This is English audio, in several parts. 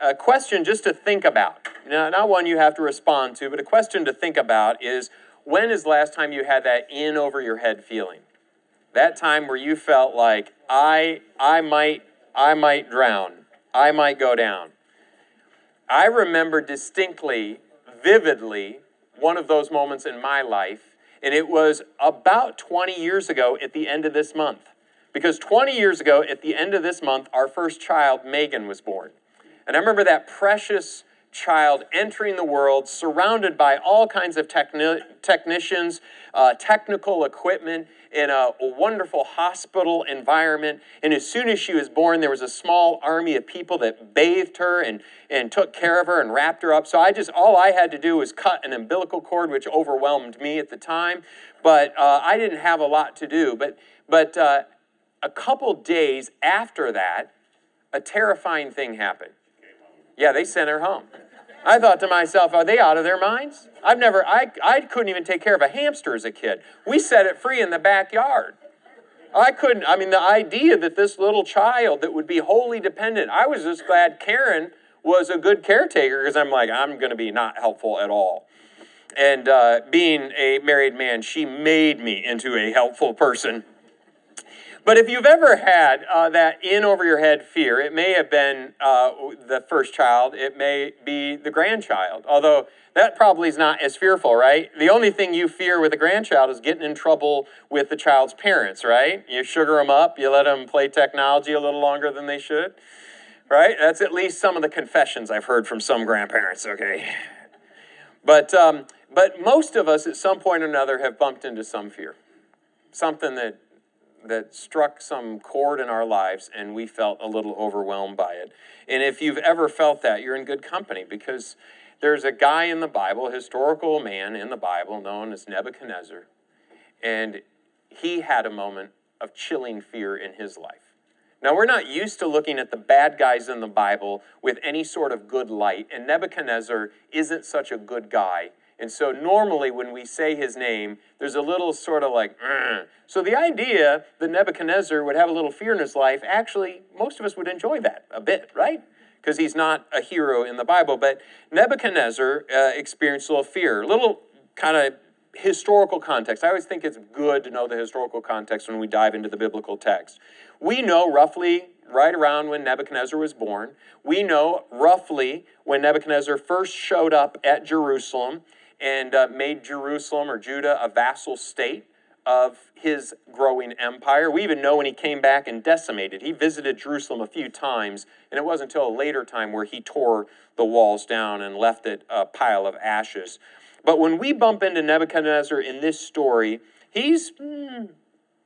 a question just to think about. Now, not one you have to respond to, but a question to think about is when is the last time you had that in over your head feeling? That time where you felt like I I might I might drown. I might go down. I remember distinctly, vividly, one of those moments in my life, and it was about 20 years ago at the end of this month. Because 20 years ago, at the end of this month, our first child, Megan, was born. And I remember that precious child entering the world surrounded by all kinds of techni- technicians, uh, technical equipment, in a, wonderful hospital environment. And as soon as she was born, there was a small army of people that bathed her and, and took care of her and wrapped her up. So I just, all I had to do was cut an umbilical cord, which overwhelmed me at the time. But uh, I didn't have a lot to do. But, but uh, a couple days after that, a terrifying thing happened. Yeah, they sent her home. I thought to myself, are they out of their minds? I've never, I, I couldn't even take care of a hamster as a kid. We set it free in the backyard. I couldn't, I mean, the idea that this little child that would be wholly dependent, I was just glad Karen was a good caretaker because I'm like, I'm going to be not helpful at all. And uh, being a married man, she made me into a helpful person. But if you've ever had uh, that in over your head fear, it may have been uh, the first child, it may be the grandchild, although that probably is not as fearful, right? The only thing you fear with a grandchild is getting in trouble with the child's parents, right? You sugar them up, you let them play technology a little longer than they should, right? That's at least some of the confessions I've heard from some grandparents, okay? But, um, but most of us at some point or another have bumped into some fear, something that that struck some chord in our lives and we felt a little overwhelmed by it. And if you've ever felt that, you're in good company because there's a guy in the Bible, a historical man in the Bible known as Nebuchadnezzar, and he had a moment of chilling fear in his life. Now, we're not used to looking at the bad guys in the Bible with any sort of good light, and Nebuchadnezzar isn't such a good guy and so normally when we say his name, there's a little sort of like, Rrr. so the idea that Nebuchadnezzar would have a little fear in his life, actually, most of us would enjoy that a bit, right? Because he's not a hero in the Bible. But Nebuchadnezzar uh, experienced a little fear, a little kind of historical context. I always think it's good to know the historical context when we dive into the biblical text. We know roughly right around when Nebuchadnezzar was born. We know roughly when Nebuchadnezzar first showed up at Jerusalem and uh, made Jerusalem or Judah a vassal state of his growing empire. We even know when he came back and decimated. He visited Jerusalem a few times, and it wasn't until a later time where he tore the walls down and left it a pile of ashes. But when we bump into Nebuchadnezzar in this story, he's hmm,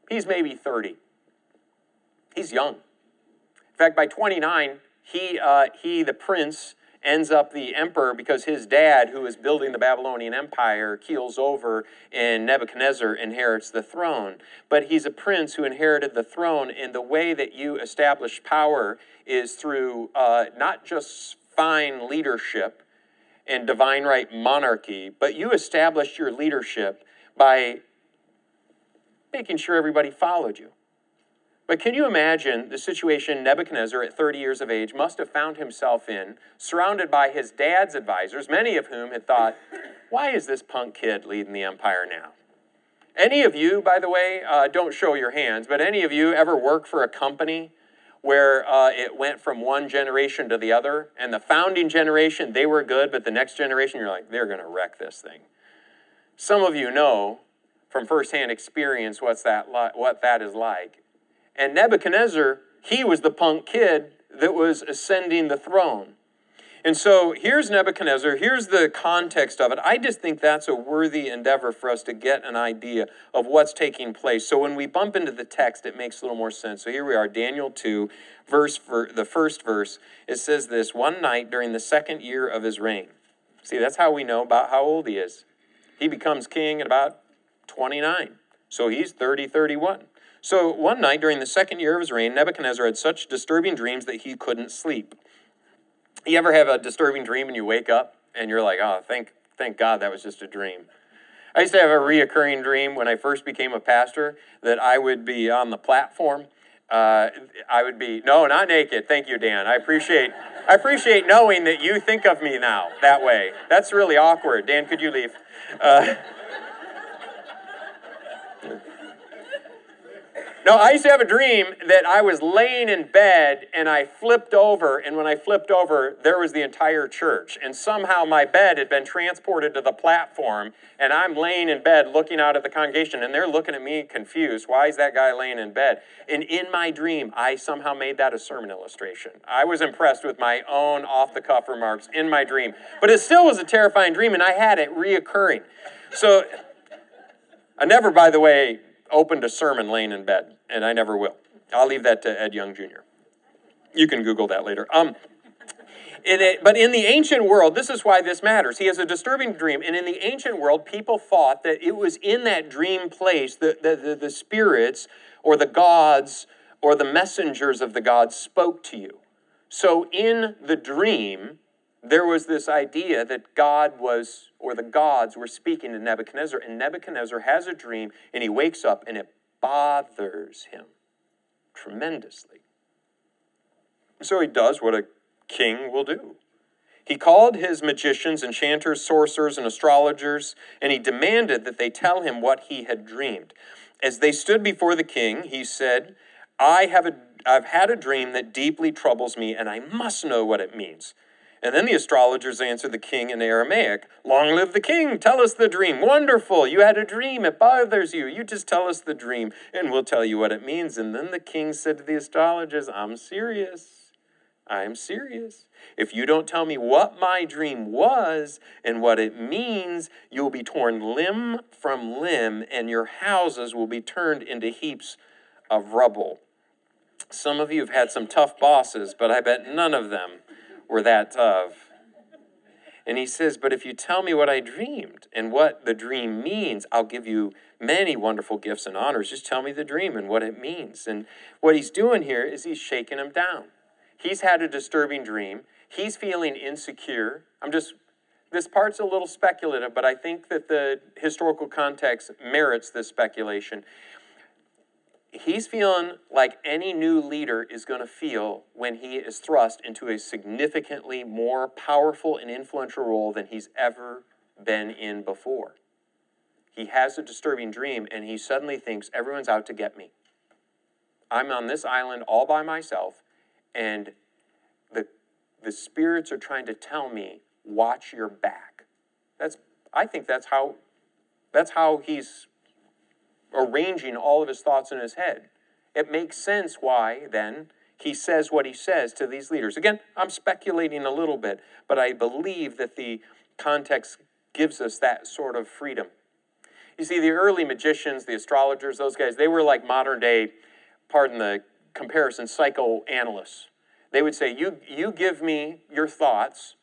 he's maybe 30. He's young. In fact, by 29, he uh, he the prince ends up the emperor because his dad, who is building the Babylonian Empire, keels over and Nebuchadnezzar inherits the throne. But he's a prince who inherited the throne, and the way that you establish power is through uh, not just fine leadership and divine right monarchy, but you established your leadership by making sure everybody followed you. But can you imagine the situation Nebuchadnezzar, at 30 years of age, must have found himself in, surrounded by his dad's advisors, many of whom had thought, why is this punk kid leading the empire now? Any of you, by the way, uh, don't show your hands, but any of you ever work for a company where uh, it went from one generation to the other, and the founding generation, they were good, but the next generation, you're like, they're going to wreck this thing. Some of you know from firsthand experience what's that li- what that is like. And Nebuchadnezzar, he was the punk kid that was ascending the throne. And so here's Nebuchadnezzar, here's the context of it. I just think that's a worthy endeavor for us to get an idea of what's taking place. So when we bump into the text, it makes a little more sense. So here we are, Daniel 2, verse for the first verse. It says this one night during the second year of his reign. See, that's how we know about how old he is. He becomes king at about 29. So he's 30, 31. So one night during the second year of his reign, Nebuchadnezzar had such disturbing dreams that he couldn't sleep. You ever have a disturbing dream and you wake up and you're like, oh, thank, thank God that was just a dream? I used to have a reoccurring dream when I first became a pastor that I would be on the platform uh, I would be no, not naked. Thank you, Dan. I appreciate I appreciate knowing that you think of me now that way. That's really awkward. Dan, could you leave? Uh, No, I used to have a dream that I was laying in bed and I flipped over, and when I flipped over, there was the entire church. And somehow my bed had been transported to the platform, and I'm laying in bed looking out at the congregation, and they're looking at me confused. Why is that guy laying in bed? And in my dream, I somehow made that a sermon illustration. I was impressed with my own off the cuff remarks in my dream, but it still was a terrifying dream, and I had it reoccurring. So, I never, by the way, opened a sermon laying in bed, and I never will. I'll leave that to Ed Young Jr. You can Google that later. Um, in but in the ancient world, this is why this matters. He has a disturbing dream, and in the ancient world, people thought that it was in that dream place that the, the, the spirits or the gods or the messengers of the gods spoke to you. So in the dream, there was this idea that God was, or the gods were speaking to Nebuchadnezzar, and Nebuchadnezzar has a dream, and he wakes up, and it bothers him tremendously. So he does what a king will do. He called his magicians, enchanters, sorcerers, and astrologers, and he demanded that they tell him what he had dreamed. As they stood before the king, he said, I have a, I've had a dream that deeply troubles me, and I must know what it means. And then the astrologers answered the king in Aramaic Long live the king! Tell us the dream. Wonderful! You had a dream. It bothers you. You just tell us the dream, and we'll tell you what it means. And then the king said to the astrologers, I'm serious. I'm serious. If you don't tell me what my dream was and what it means, you'll be torn limb from limb, and your houses will be turned into heaps of rubble. Some of you have had some tough bosses, but I bet none of them were that tough. And he says, But if you tell me what I dreamed and what the dream means, I'll give you many wonderful gifts and honors. Just tell me the dream and what it means. And what he's doing here is he's shaking him down. He's had a disturbing dream. He's feeling insecure. I'm just, this part's a little speculative, but I think that the historical context merits this speculation he's feeling like any new leader is going to feel when he is thrust into a significantly more powerful and influential role than he's ever been in before. He has a disturbing dream and he suddenly thinks everyone's out to get me. I'm on this island all by myself and the the spirits are trying to tell me watch your back. That's I think that's how that's how he's arranging all of his thoughts in his head. It makes sense why, then, he says what he says to these leaders. Again, I'm speculating a little bit, but I believe that the context gives us that sort of freedom. You see, the early magicians, the astrologers, those guys, they were like modern day, pardon the comparison, psychoanalysts. They would say, you, you give me your thoughts,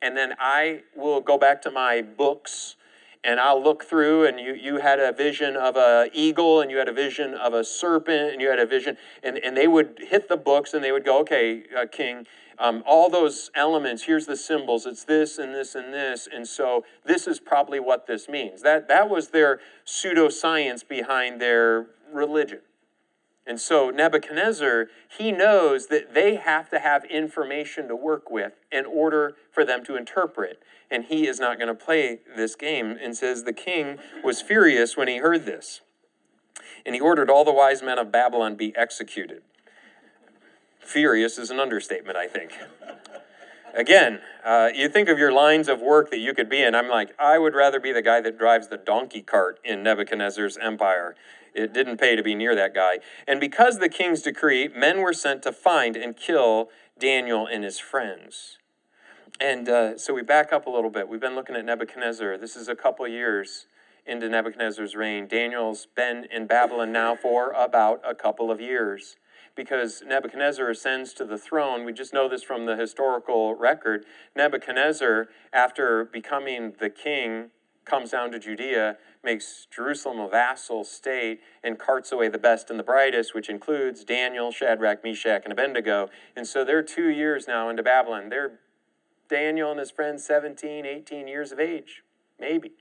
and then I will go back to my books and I'll look through and you, you had a vision of a eagle and you had a vision of a serpent and you had a vision and, and they would hit the books and they would go, okay, uh, king, um, all those elements, here's the symbols, it's this and this and this, and so this is probably what this means. That, that was their pseudoscience behind their religion. And so Nebuchadnezzar, he knows that they have to have information to work with in order for them to interpret. And he is not going to play this game and says the king was furious when he heard this. And he ordered all the wise men of Babylon be executed. Furious is an understatement, I think. Again, uh, you think of your lines of work that you could be in. I'm like, I would rather be the guy that drives the donkey cart in Nebuchadnezzar's empire it didn't pay to be near that guy. And because the king's decree, men were sent to find and kill Daniel and his friends. And uh, so we back up a little bit. We've been looking at Nebuchadnezzar. This is a couple years into Nebuchadnezzar's reign. Daniel's been in Babylon now for about a couple of years because Nebuchadnezzar ascends to the throne. We just know this from the historical record. Nebuchadnezzar, after becoming the king, comes down to Judea makes Jerusalem a vassal state and carts away the best and the brightest, which includes Daniel, Shadrach, Meshach, and Abednego. And so they're two years now into Babylon. They're Daniel and his friends 17, 18 years of age, maybe.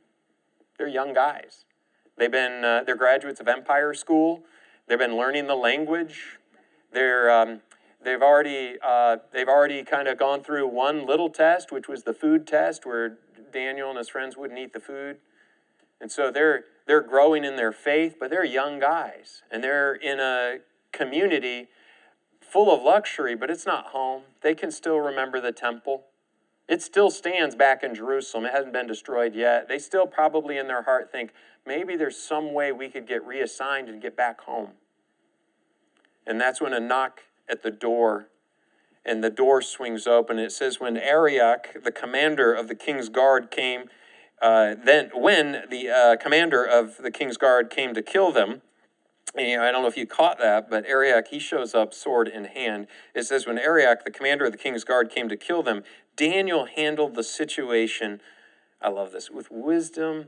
They're young guys. They've been, uh, they're graduates of Empire School. They've been learning the language. They're, um, they've already, uh, they've already kind of gone through one little test, which was the food test, where Daniel and his friends wouldn't eat the food. And so they're, they're growing in their faith, but they're young guys. And they're in a community full of luxury, but it's not home. They can still remember the temple. It still stands back in Jerusalem. It hasn't been destroyed yet. They still probably in their heart think maybe there's some way we could get reassigned and get back home. And that's when a knock at the door and the door swings open. It says, When Arioch, the commander of the king's guard, came, uh, then when the uh, commander of the king's guard came to kill them, and I don't know if you caught that, but Arioch, he shows up sword in hand. It says, When Arioch, the commander of the king's guard, came to kill them, Daniel handled the situation, I love this, with wisdom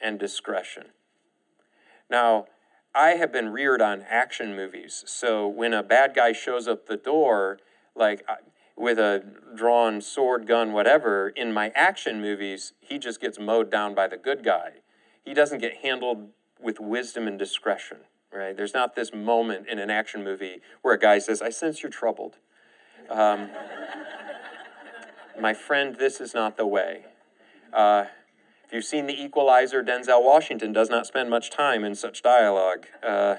and discretion. Now, I have been reared on action movies. So when a bad guy shows up the door, like with a drawn sword, gun, whatever, in my action movies, he just gets mowed down by the good guy. He doesn't get handled with wisdom and discretion, right? There's not this moment in an action movie where a guy says, I sense you're troubled. Um, my friend, this is not the way. Uh, if you've seen The Equalizer, Denzel Washington does not spend much time in such dialogue. Uh,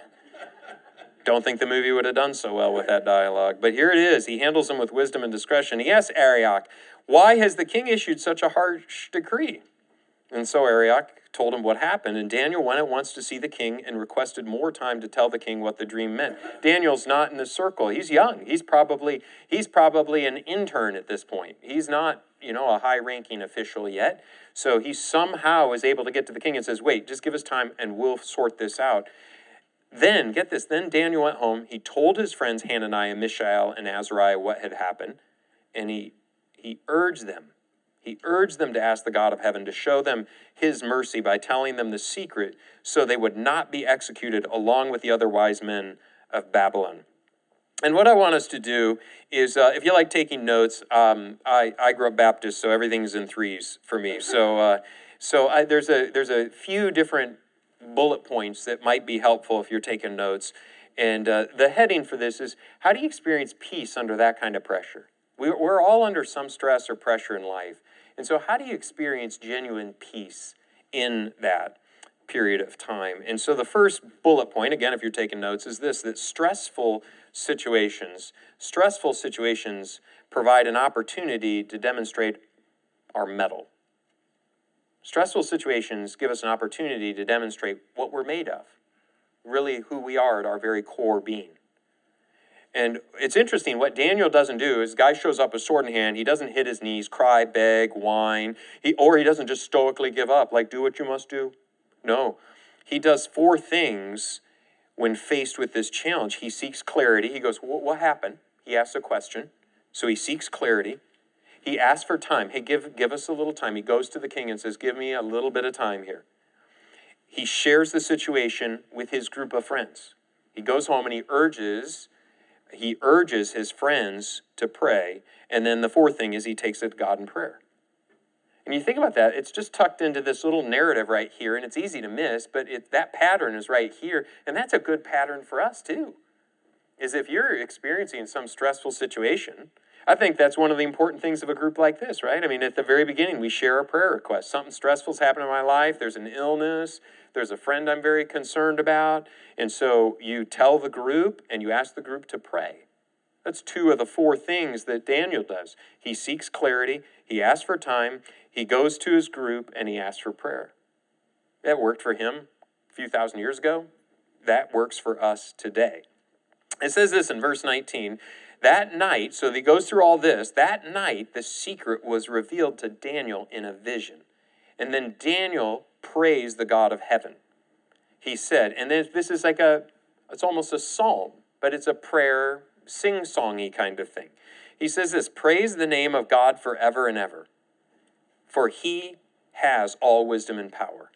don't think the movie would have done so well with that dialogue. But here it is. He handles them with wisdom and discretion. He asks Arioch, Why has the king issued such a harsh decree? And so Arioch told him what happened, and Daniel went at once to see the king and requested more time to tell the king what the dream meant. Daniel's not in the circle. He's young. He's probably he's probably an intern at this point. He's not, you know, a high-ranking official yet. So he somehow is able to get to the king and says, "Wait, just give us time and we'll sort this out." Then, get this, then Daniel went home. He told his friends Hananiah, Mishael, and Azariah what had happened, and he he urged them he urged them to ask the God of heaven to show them his mercy by telling them the secret so they would not be executed along with the other wise men of Babylon. And what I want us to do is, uh, if you like taking notes, um, I, I grew up Baptist, so everything's in threes for me. So, uh, so I, there's a there's a few different bullet points that might be helpful if you're taking notes. And uh, the heading for this is how do you experience peace under that kind of pressure? We're all under some stress or pressure in life. And so, how do you experience genuine peace in that period of time? And so, the first bullet point, again, if you're taking notes, is this that stressful situations, stressful situations provide an opportunity to demonstrate our mettle. Stressful situations give us an opportunity to demonstrate what we're made of, really who we are at our very core being. And it's interesting, what Daniel doesn't do is guy shows up with sword in hand, he doesn't hit his knees, cry, beg, whine, he, or he doesn't just stoically give up, like do what you must do. No. He does four things when faced with this challenge. He seeks clarity. He goes, What happened? He asks a question. So he seeks clarity. He asks for time. Hey, give, give us a little time. He goes to the king and says, Give me a little bit of time here. He shares the situation with his group of friends. He goes home and he urges he urges his friends to pray. And then the fourth thing is he takes it to God in prayer. And you think about that, it's just tucked into this little narrative right here, and it's easy to miss, but it, that pattern is right here. And that's a good pattern for us, too. Is if you're experiencing some stressful situation, I think that's one of the important things of a group like this, right? I mean, at the very beginning, we share a prayer request. Something stressful's happened in my life. There's an illness. There's a friend I'm very concerned about. And so you tell the group and you ask the group to pray. That's two of the four things that Daniel does. He seeks clarity, he asks for time, he goes to his group, and he asks for prayer. That worked for him a few thousand years ago. That works for us today. It says this in verse 19 that night, so he goes through all this, that night the secret was revealed to Daniel in a vision. And then Daniel praised the God of heaven. He said, and this is like a, it's almost a psalm, but it's a prayer, sing songy kind of thing. He says this Praise the name of God forever and ever, for he has all wisdom and power.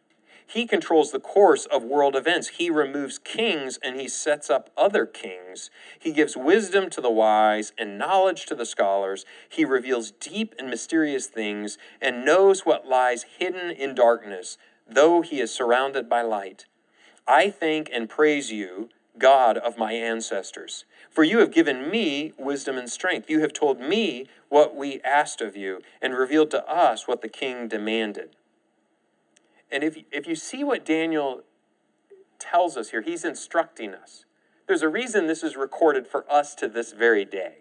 He controls the course of world events. He removes kings and he sets up other kings. He gives wisdom to the wise and knowledge to the scholars. He reveals deep and mysterious things and knows what lies hidden in darkness, though he is surrounded by light. I thank and praise you, God of my ancestors, For you have given me wisdom and strength. You have told me what we asked of you, and revealed to us what the king demanded. And if, if you see what Daniel tells us here, he's instructing us. There's a reason this is recorded for us to this very day.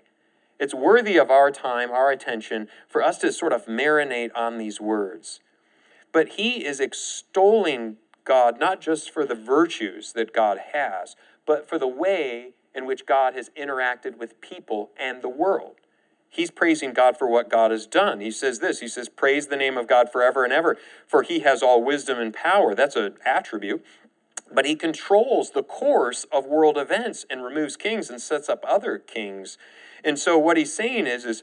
It's worthy of our time, our attention, for us to sort of marinate on these words. But he is extolling God not just for the virtues that God has, but for the way in which God has interacted with people and the world. He's praising God for what God has done. He says this He says, Praise the name of God forever and ever, for he has all wisdom and power. That's an attribute. But he controls the course of world events and removes kings and sets up other kings. And so what he's saying is, is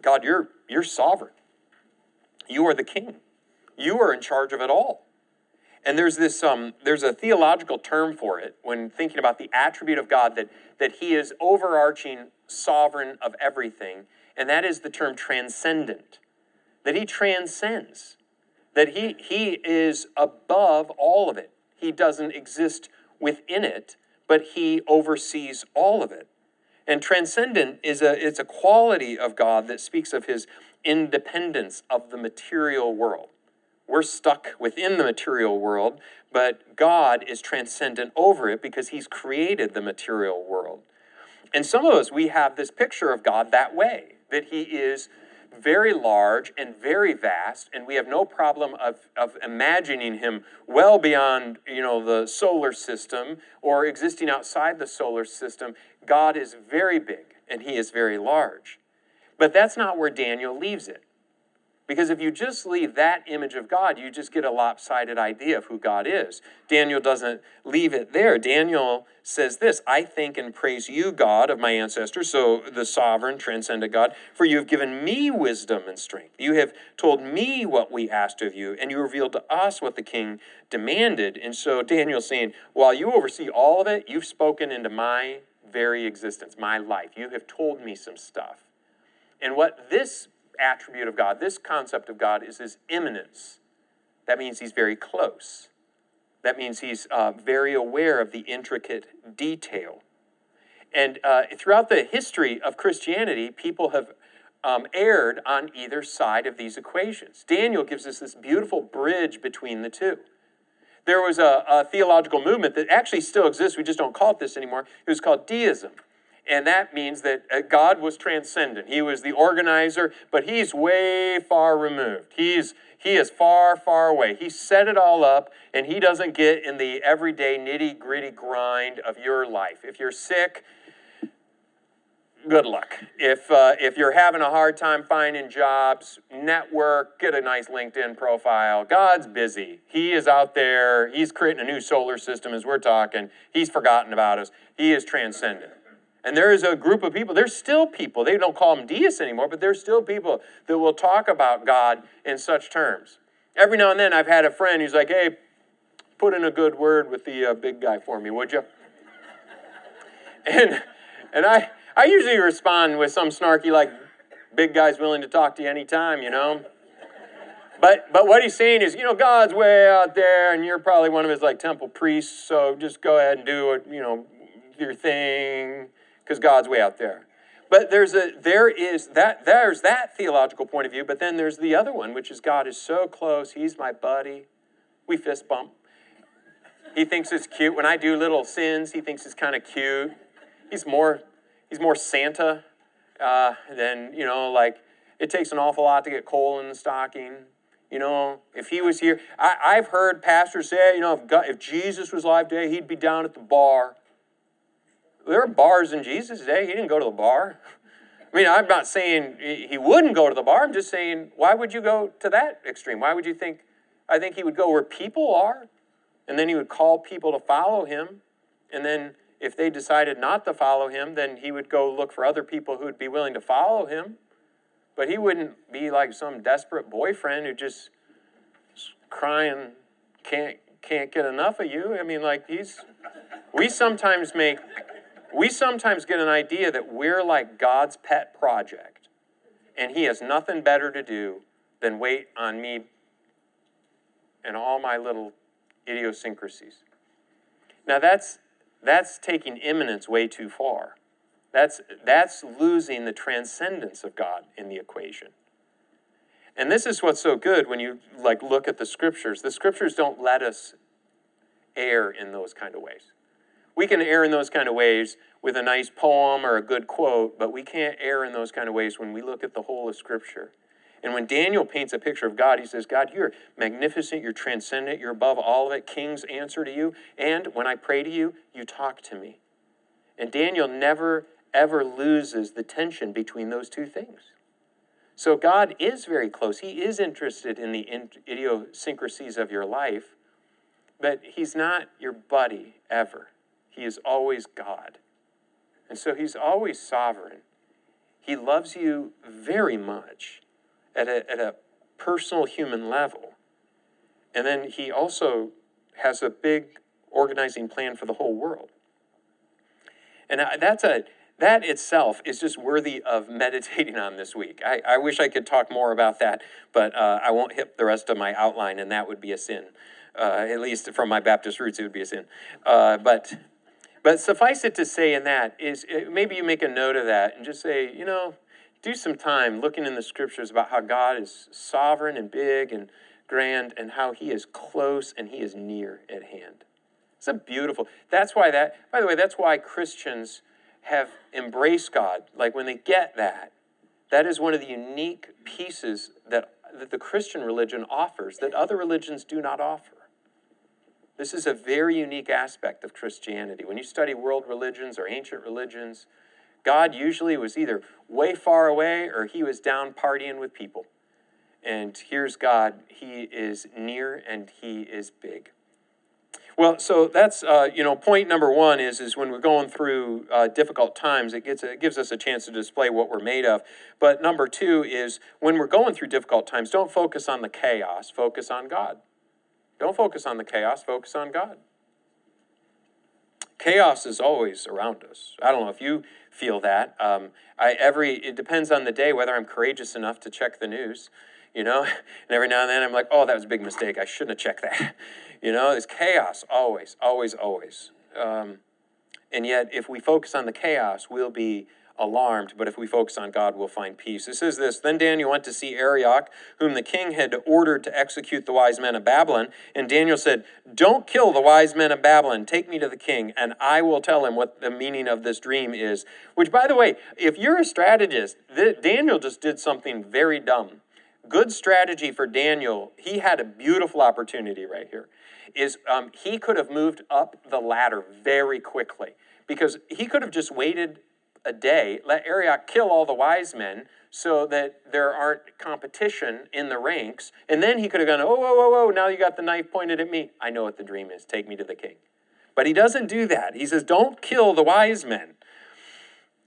God, you're you're sovereign. You are the king. You are in charge of it all. And there's this um, there's a theological term for it when thinking about the attribute of God that that He is overarching sovereign of everything, and that is the term transcendent. That He transcends. That He He is above all of it. He doesn't exist within it, but He oversees all of it. And transcendent is a it's a quality of God that speaks of His independence of the material world. We're stuck within the material world, but God is transcendent over it because He's created the material world. And some of us, we have this picture of God that way, that He is very large and very vast, and we have no problem of, of imagining Him well beyond, you know, the solar system or existing outside the solar system. God is very big and He is very large. But that's not where Daniel leaves it. Because if you just leave that image of God, you just get a lopsided idea of who God is. Daniel doesn't leave it there. Daniel says this I thank and praise you, God of my ancestors, so the sovereign, transcendent God, for you have given me wisdom and strength. You have told me what we asked of you, and you revealed to us what the king demanded. And so Daniel's saying, while you oversee all of it, you've spoken into my very existence, my life. You have told me some stuff. And what this attribute of God, this concept of God, is his immanence. That means he's very close. That means he's uh, very aware of the intricate detail. And uh, throughout the history of Christianity, people have um, erred on either side of these equations. Daniel gives us this beautiful bridge between the two. There was a, a theological movement that actually still exists, we just don't call it this anymore. It was called deism and that means that uh, God was transcendent. He was the organizer, but he's way far removed. He's he is far, far away. He set it all up, and he doesn't get in the everyday nitty gritty grind of your life. If you're sick, good luck. If uh, if you're having a hard time finding jobs, network, get a nice LinkedIn profile. God's busy. He is out there. He's creating a new solar system as we're talking. He's forgotten about us. He is transcendent. And there is a group of people, there's still people, they don't call them deists anymore, but there's still people that will talk about God in such terms. Every now and then I've had a friend who's like, hey, put in a good word with the uh, big guy for me, would you? And, and I, I usually respond with some snarky, like, big guy's willing to talk to you anytime, you know? But, but what he's saying is, you know, God's way out there, and you're probably one of his like temple priests, so just go ahead and do it, you know, your thing because God's way out there. But there's a there is that there's that theological point of view, but then there's the other one, which is God is so close, he's my buddy. We fist bump. He thinks it's cute. When I do little sins, he thinks it's kind of cute. He's more he's more Santa uh, than, you know, like it takes an awful lot to get coal in the stocking. You know, if he was here, I, have heard pastors say, you know, if, God, if Jesus was alive today, he'd be down at the bar there were bars in Jesus' day. He didn't go to the bar. I mean, I'm not saying he wouldn't go to the bar. I'm just saying, why would you go to that extreme? Why would you think? I think he would go where people are, and then he would call people to follow him. And then if they decided not to follow him, then he would go look for other people who would be willing to follow him. But he wouldn't be like some desperate boyfriend who just crying, can't can't get enough of you. I mean, like he's. We sometimes make we sometimes get an idea that we're like God's pet project, and He has nothing better to do than wait on me and all my little idiosyncrasies. Now, that's, that's taking immanence way too far. That's, that's losing the transcendence of God in the equation. And this is what's so good when you like look at the scriptures. The scriptures don't let us err in those kind of ways. We can err in those kind of ways with a nice poem or a good quote, but we can't err in those kind of ways when we look at the whole of scripture. And when Daniel paints a picture of God, he says, God, you're magnificent, you're transcendent, you're above all of it. Kings answer to you. And when I pray to you, you talk to me. And Daniel never, ever loses the tension between those two things. So God is very close. He is interested in the idiosyncrasies of your life, but He's not your buddy ever. He is always God. And so He's always sovereign. He loves you very much at a, at a personal human level. And then he also has a big organizing plan for the whole world. And that's a that itself is just worthy of meditating on this week. I, I wish I could talk more about that, but uh, I won't hit the rest of my outline, and that would be a sin. Uh, at least from my Baptist roots, it would be a sin. Uh, but but suffice it to say, in that is uh, maybe you make a note of that and just say, you know, do some time looking in the scriptures about how God is sovereign and big and grand and how he is close and he is near at hand. It's a beautiful. That's why that by the way, that's why Christians have embraced God. Like when they get that, that is one of the unique pieces that, that the Christian religion offers that other religions do not offer. This is a very unique aspect of Christianity. When you study world religions or ancient religions, God usually was either way far away or he was down partying with people. And here's God. He is near and he is big. Well, so that's uh, you know point number one is is when we're going through uh, difficult times, it gets it gives us a chance to display what we're made of. But number two is when we're going through difficult times, don't focus on the chaos, focus on God. Don't focus on the chaos, focus on God. Chaos is always around us. I don't know if you feel that. Um, I every it depends on the day whether I'm courageous enough to check the news, you know. And every now and then I'm like, oh, that was a big mistake. I shouldn't have checked that. You know, it's chaos always, always, always. Um, and yet, if we focus on the chaos, we'll be alarmed, but if we focus on God, we'll find peace. It says this Then Daniel went to see Arioch, whom the king had ordered to execute the wise men of Babylon. And Daniel said, Don't kill the wise men of Babylon. Take me to the king, and I will tell him what the meaning of this dream is. Which, by the way, if you're a strategist, Daniel just did something very dumb. Good strategy for Daniel. He had a beautiful opportunity right here. Is um, he could have moved up the ladder very quickly because he could have just waited a day, let Arioch kill all the wise men so that there aren't competition in the ranks. And then he could have gone, oh, whoa, whoa, whoa, now you got the knife pointed at me. I know what the dream is. Take me to the king. But he doesn't do that. He says, don't kill the wise men.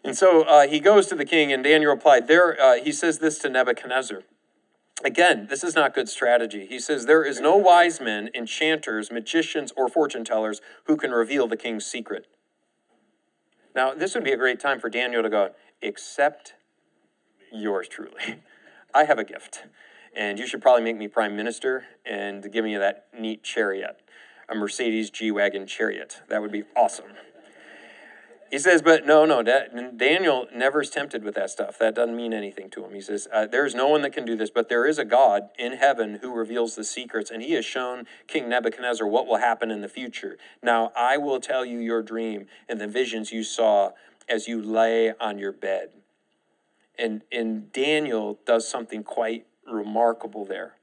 And so uh, he goes to the king, and Daniel replied, there, uh, he says this to Nebuchadnezzar. Again, this is not good strategy. He says, There is no wise men, enchanters, magicians, or fortune tellers who can reveal the king's secret. Now, this would be a great time for Daniel to go, except yours truly. I have a gift, and you should probably make me prime minister and give me that neat chariot, a Mercedes G Wagon chariot. That would be awesome. He says, but no, no, Daniel never is tempted with that stuff. That doesn't mean anything to him. He says, uh, there's no one that can do this, but there is a God in heaven who reveals the secrets, and he has shown King Nebuchadnezzar what will happen in the future. Now I will tell you your dream and the visions you saw as you lay on your bed. And, and Daniel does something quite remarkable there.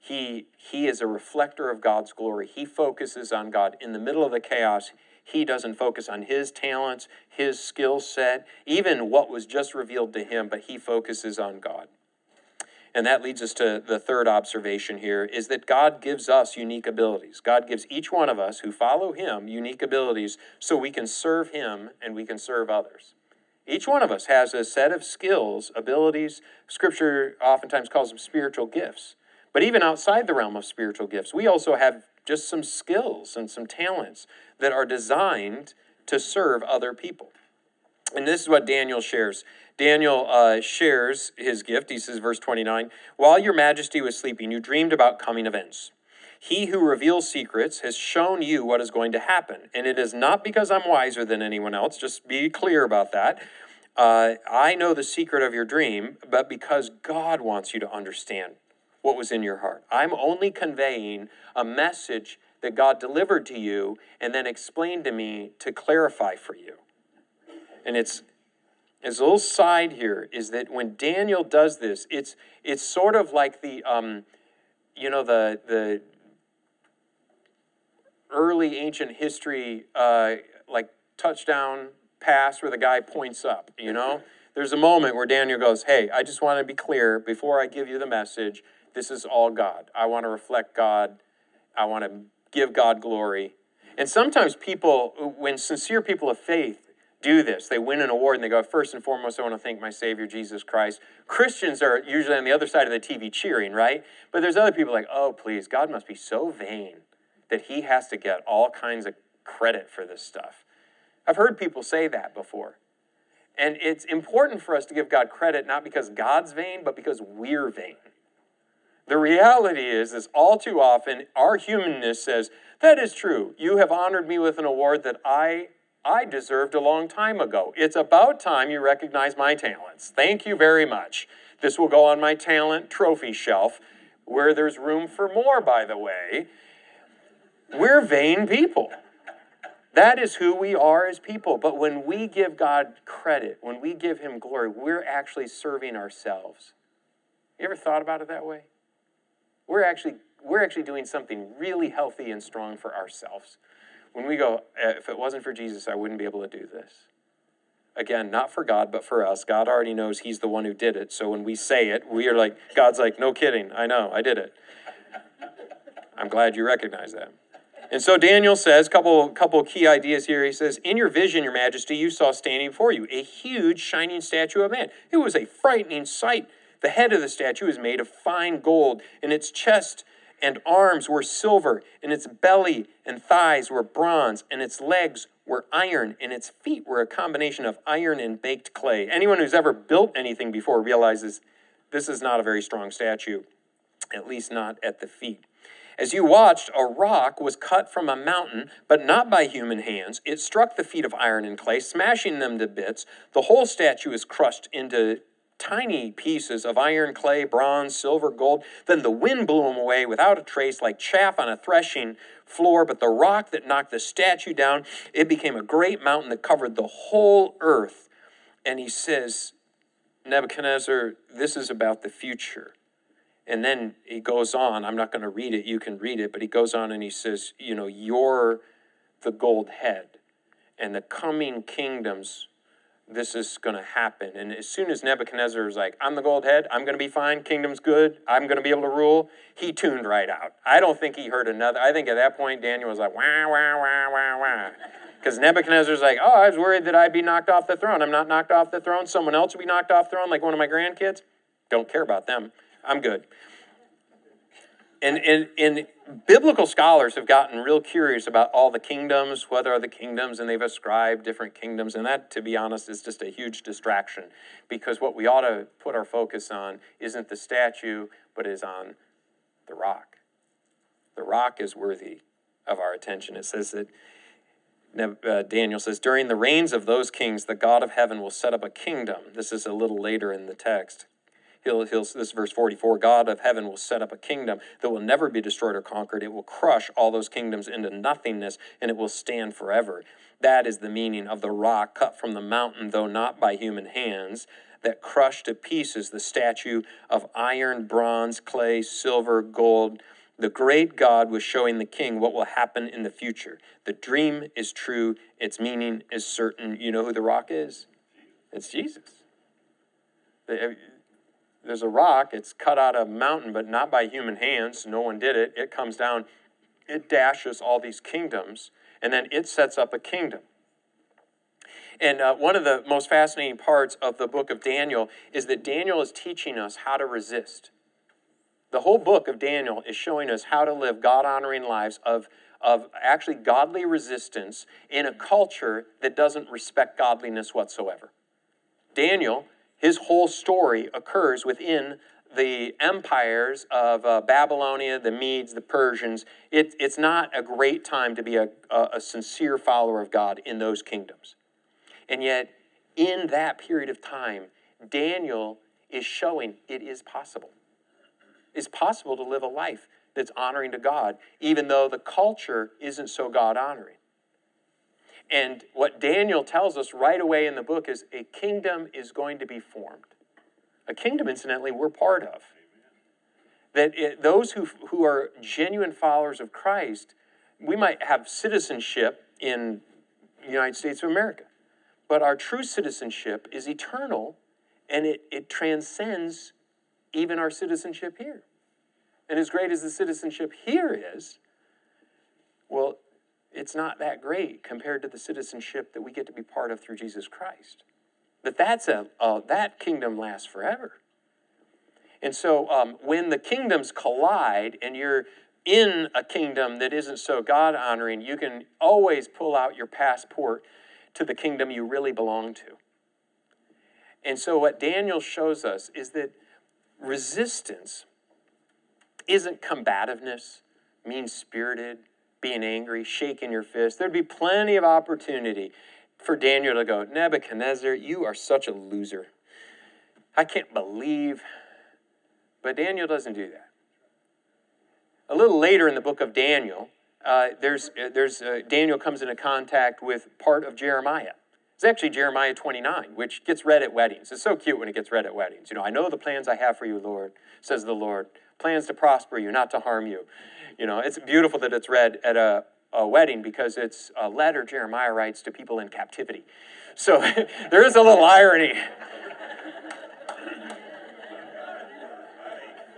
He, he is a reflector of God's glory. He focuses on God. In the middle of the chaos, he doesn't focus on his talents, his skill set, even what was just revealed to him, but he focuses on God. And that leads us to the third observation here is that God gives us unique abilities. God gives each one of us who follow him unique abilities so we can serve him and we can serve others. Each one of us has a set of skills, abilities. Scripture oftentimes calls them spiritual gifts. But even outside the realm of spiritual gifts, we also have just some skills and some talents that are designed to serve other people. And this is what Daniel shares. Daniel uh, shares his gift. He says, verse 29 While your majesty was sleeping, you dreamed about coming events. He who reveals secrets has shown you what is going to happen. And it is not because I'm wiser than anyone else, just be clear about that. Uh, I know the secret of your dream, but because God wants you to understand what was in your heart. I'm only conveying a message that God delivered to you and then explained to me to clarify for you. And it's as a little side here is that when Daniel does this, it's it's sort of like the um, you know the the early ancient history uh, like touchdown pass where the guy points up. You know, there's a moment where Daniel goes, "Hey, I just want to be clear before I give you the message. This is all God. I want to reflect God. I want to give God glory." And sometimes people, when sincere people of faith do this. They win an award and they go, First and foremost, I want to thank my Savior, Jesus Christ. Christians are usually on the other side of the TV cheering, right? But there's other people like, Oh, please, God must be so vain that he has to get all kinds of credit for this stuff. I've heard people say that before. And it's important for us to give God credit not because God's vain, but because we're vain. The reality is, is all too often our humanness says, that is true. You have honored me with an award that I I deserved a long time ago. It's about time you recognize my talents. Thank you very much. This will go on my talent trophy shelf, where there's room for more, by the way. We're vain people. That is who we are as people. But when we give God credit, when we give Him glory, we're actually serving ourselves. You ever thought about it that way? We're actually, we're actually doing something really healthy and strong for ourselves when we go, eh, if it wasn't for Jesus, I wouldn't be able to do this. Again, not for God, but for us. God already knows He's the one who did it. So when we say it, we are like, God's like, no kidding. I know, I did it. I'm glad you recognize that. And so Daniel says, couple couple key ideas here. He says, "In your vision, your majesty, you saw standing before you a huge shining statue of man. It was a frightening sight. The head of the statue is made of fine gold, and its chest and arms were silver, and its belly and thighs were bronze, and its legs were iron, and its feet were a combination of iron and baked clay. Anyone who's ever built anything before realizes this is not a very strong statue, at least not at the feet. As you watched, a rock was cut from a mountain, but not by human hands. It struck the feet of iron and clay, smashing them to bits. The whole statue is crushed into tiny pieces of iron, clay, bronze, silver, gold. Then the wind blew them away without a trace, like chaff on a threshing floor. But the rock that knocked the statue down, it became a great mountain that covered the whole earth. And he says, Nebuchadnezzar, this is about the future. And then he goes on, I'm not going to read it, you can read it, but he goes on and he says, You know, you're the gold head, and the coming kingdoms this is going to happen. And as soon as Nebuchadnezzar is like, I'm the gold head, I'm going to be fine, kingdom's good, I'm going to be able to rule, he tuned right out. I don't think he heard another. I think at that point, Daniel was like, wah, wah, wah, wah, wah. Because Nebuchadnezzar's like, oh, I was worried that I'd be knocked off the throne. I'm not knocked off the throne. Someone else will be knocked off the throne, like one of my grandkids. Don't care about them. I'm good. And, and, and biblical scholars have gotten real curious about all the kingdoms, whether are the kingdoms, and they've ascribed different kingdoms. And that, to be honest, is just a huge distraction because what we ought to put our focus on isn't the statue, but is on the rock. The rock is worthy of our attention. It says that uh, Daniel says, During the reigns of those kings, the God of heaven will set up a kingdom. This is a little later in the text He'll, he'll, this verse 44 God of heaven will set up a kingdom that will never be destroyed or conquered. It will crush all those kingdoms into nothingness and it will stand forever. That is the meaning of the rock cut from the mountain, though not by human hands, that crushed to pieces the statue of iron, bronze, clay, silver, gold. The great God was showing the king what will happen in the future. The dream is true, its meaning is certain. You know who the rock is? It's Jesus there's a rock, it's cut out of a mountain, but not by human hands. No one did it. It comes down, it dashes all these kingdoms, and then it sets up a kingdom. And uh, one of the most fascinating parts of the book of Daniel is that Daniel is teaching us how to resist. The whole book of Daniel is showing us how to live God honoring lives of, of actually godly resistance in a culture that doesn't respect godliness whatsoever. Daniel his whole story occurs within the empires of uh, Babylonia, the Medes, the Persians, it, it's not a great time to be a, a, a sincere follower of God in those kingdoms. And yet, in that period of time, Daniel is showing it is possible. It's possible to live a life that's honoring to God, even though the culture isn't so God honoring. And what Daniel tells us right away in the book is a kingdom is going to be formed. A kingdom, incidentally, we're part of. That it, those who, who are genuine followers of Christ, we might have citizenship in the United States of America, but our true citizenship is eternal and it, it transcends even our citizenship here. And as great as the citizenship here is, well, it's not that great compared to the citizenship that we get to be part of through Jesus Christ. That that's a, that kingdom lasts forever. And so um, when the kingdoms collide and you're in a kingdom that isn't so God honoring, you can always pull out your passport to the kingdom you really belong to. And so what Daniel shows us is that resistance isn't combativeness, mean spirited, being angry, shaking your fist. There'd be plenty of opportunity for Daniel to go, Nebuchadnezzar, you are such a loser. I can't believe. But Daniel doesn't do that. A little later in the book of Daniel, uh, there's, uh, there's, uh, Daniel comes into contact with part of Jeremiah. It's actually Jeremiah 29, which gets read at weddings. It's so cute when it gets read at weddings. You know, I know the plans I have for you, Lord, says the Lord. Plans to prosper you, not to harm you. You know, it's beautiful that it's read at a, a wedding because it's a letter Jeremiah writes to people in captivity. So there is a little irony.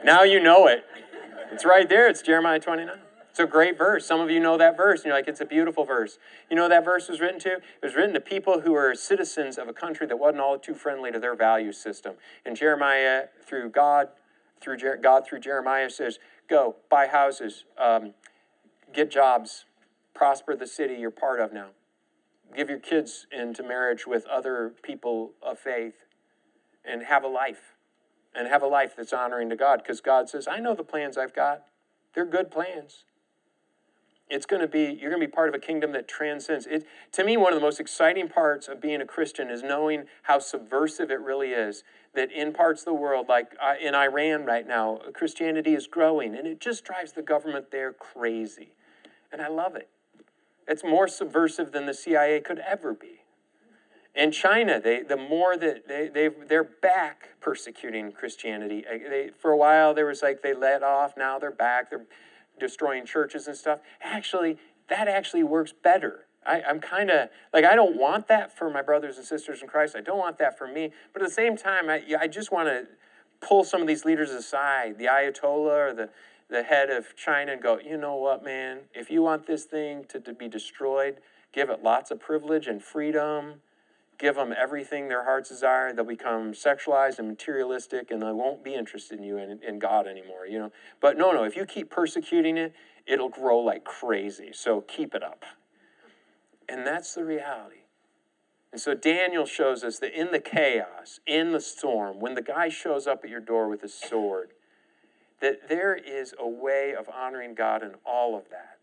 now you know it. It's right there. It's Jeremiah 29. It's a great verse. Some of you know that verse, and you're like, it's a beautiful verse. You know that verse was written to? It was written to people who were citizens of a country that wasn't all too friendly to their value system. And Jeremiah, through God, through Jer- God through Jeremiah, says, Go, buy houses, um, get jobs, prosper the city you're part of now. Give your kids into marriage with other people of faith and have a life. And have a life that's honoring to God because God says, I know the plans I've got. They're good plans. It's going to be, you're going to be part of a kingdom that transcends. It, to me, one of the most exciting parts of being a Christian is knowing how subversive it really is that in parts of the world, like uh, in Iran right now, Christianity is growing, and it just drives the government there crazy. And I love it. It's more subversive than the CIA could ever be. In China, they, the more that they, they, they're back persecuting Christianity. They, for a while, there was like they let off, now they're back, they're destroying churches and stuff. Actually, that actually works better I, I'm kind of like, I don't want that for my brothers and sisters in Christ. I don't want that for me. But at the same time, I, I just want to pull some of these leaders aside, the Ayatollah or the, the head of China, and go, you know what, man, if you want this thing to, to be destroyed, give it lots of privilege and freedom. Give them everything their hearts desire. They'll become sexualized and materialistic, and they won't be interested in you and in God anymore. You know, but no, no. If you keep persecuting it, it'll grow like crazy. So keep it up. And that's the reality. And so Daniel shows us that in the chaos, in the storm, when the guy shows up at your door with a sword, that there is a way of honoring God in all of that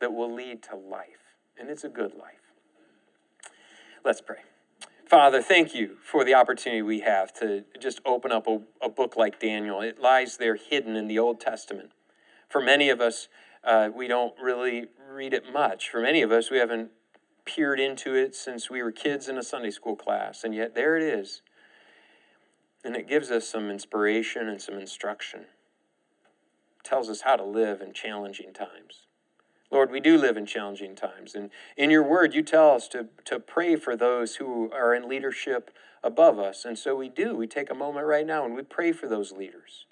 that will lead to life. And it's a good life. Let's pray. Father, thank you for the opportunity we have to just open up a, a book like Daniel. It lies there hidden in the Old Testament. For many of us, uh, we don't really read it much. For many of us, we haven't peered into it since we were kids in a Sunday school class, and yet there it is. And it gives us some inspiration and some instruction. It tells us how to live in challenging times. Lord, we do live in challenging times. And in your word, you tell us to, to pray for those who are in leadership above us. And so we do. We take a moment right now and we pray for those leaders.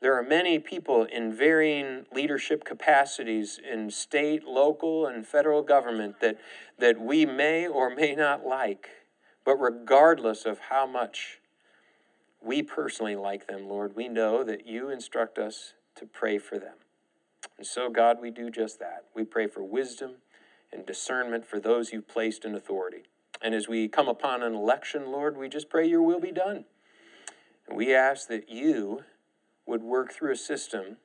There are many people in varying leadership capacities in state, local, and federal government that, that we may or may not like. But regardless of how much we personally like them, Lord, we know that you instruct us to pray for them. And so, God, we do just that. We pray for wisdom and discernment for those you've placed in authority. And as we come upon an election, Lord, we just pray your will be done. And we ask that you would work through a system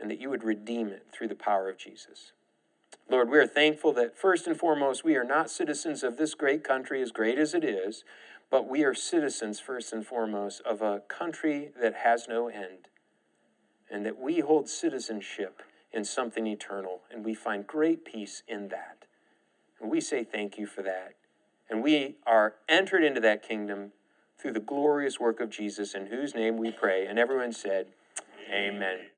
and that you would redeem it through the power of Jesus. Lord, we are thankful that first and foremost, we are not citizens of this great country, as great as it is, but we are citizens, first and foremost, of a country that has no end, and that we hold citizenship in something eternal, and we find great peace in that. And we say thank you for that. And we are entered into that kingdom through the glorious work of Jesus, in whose name we pray. And everyone said, Amen.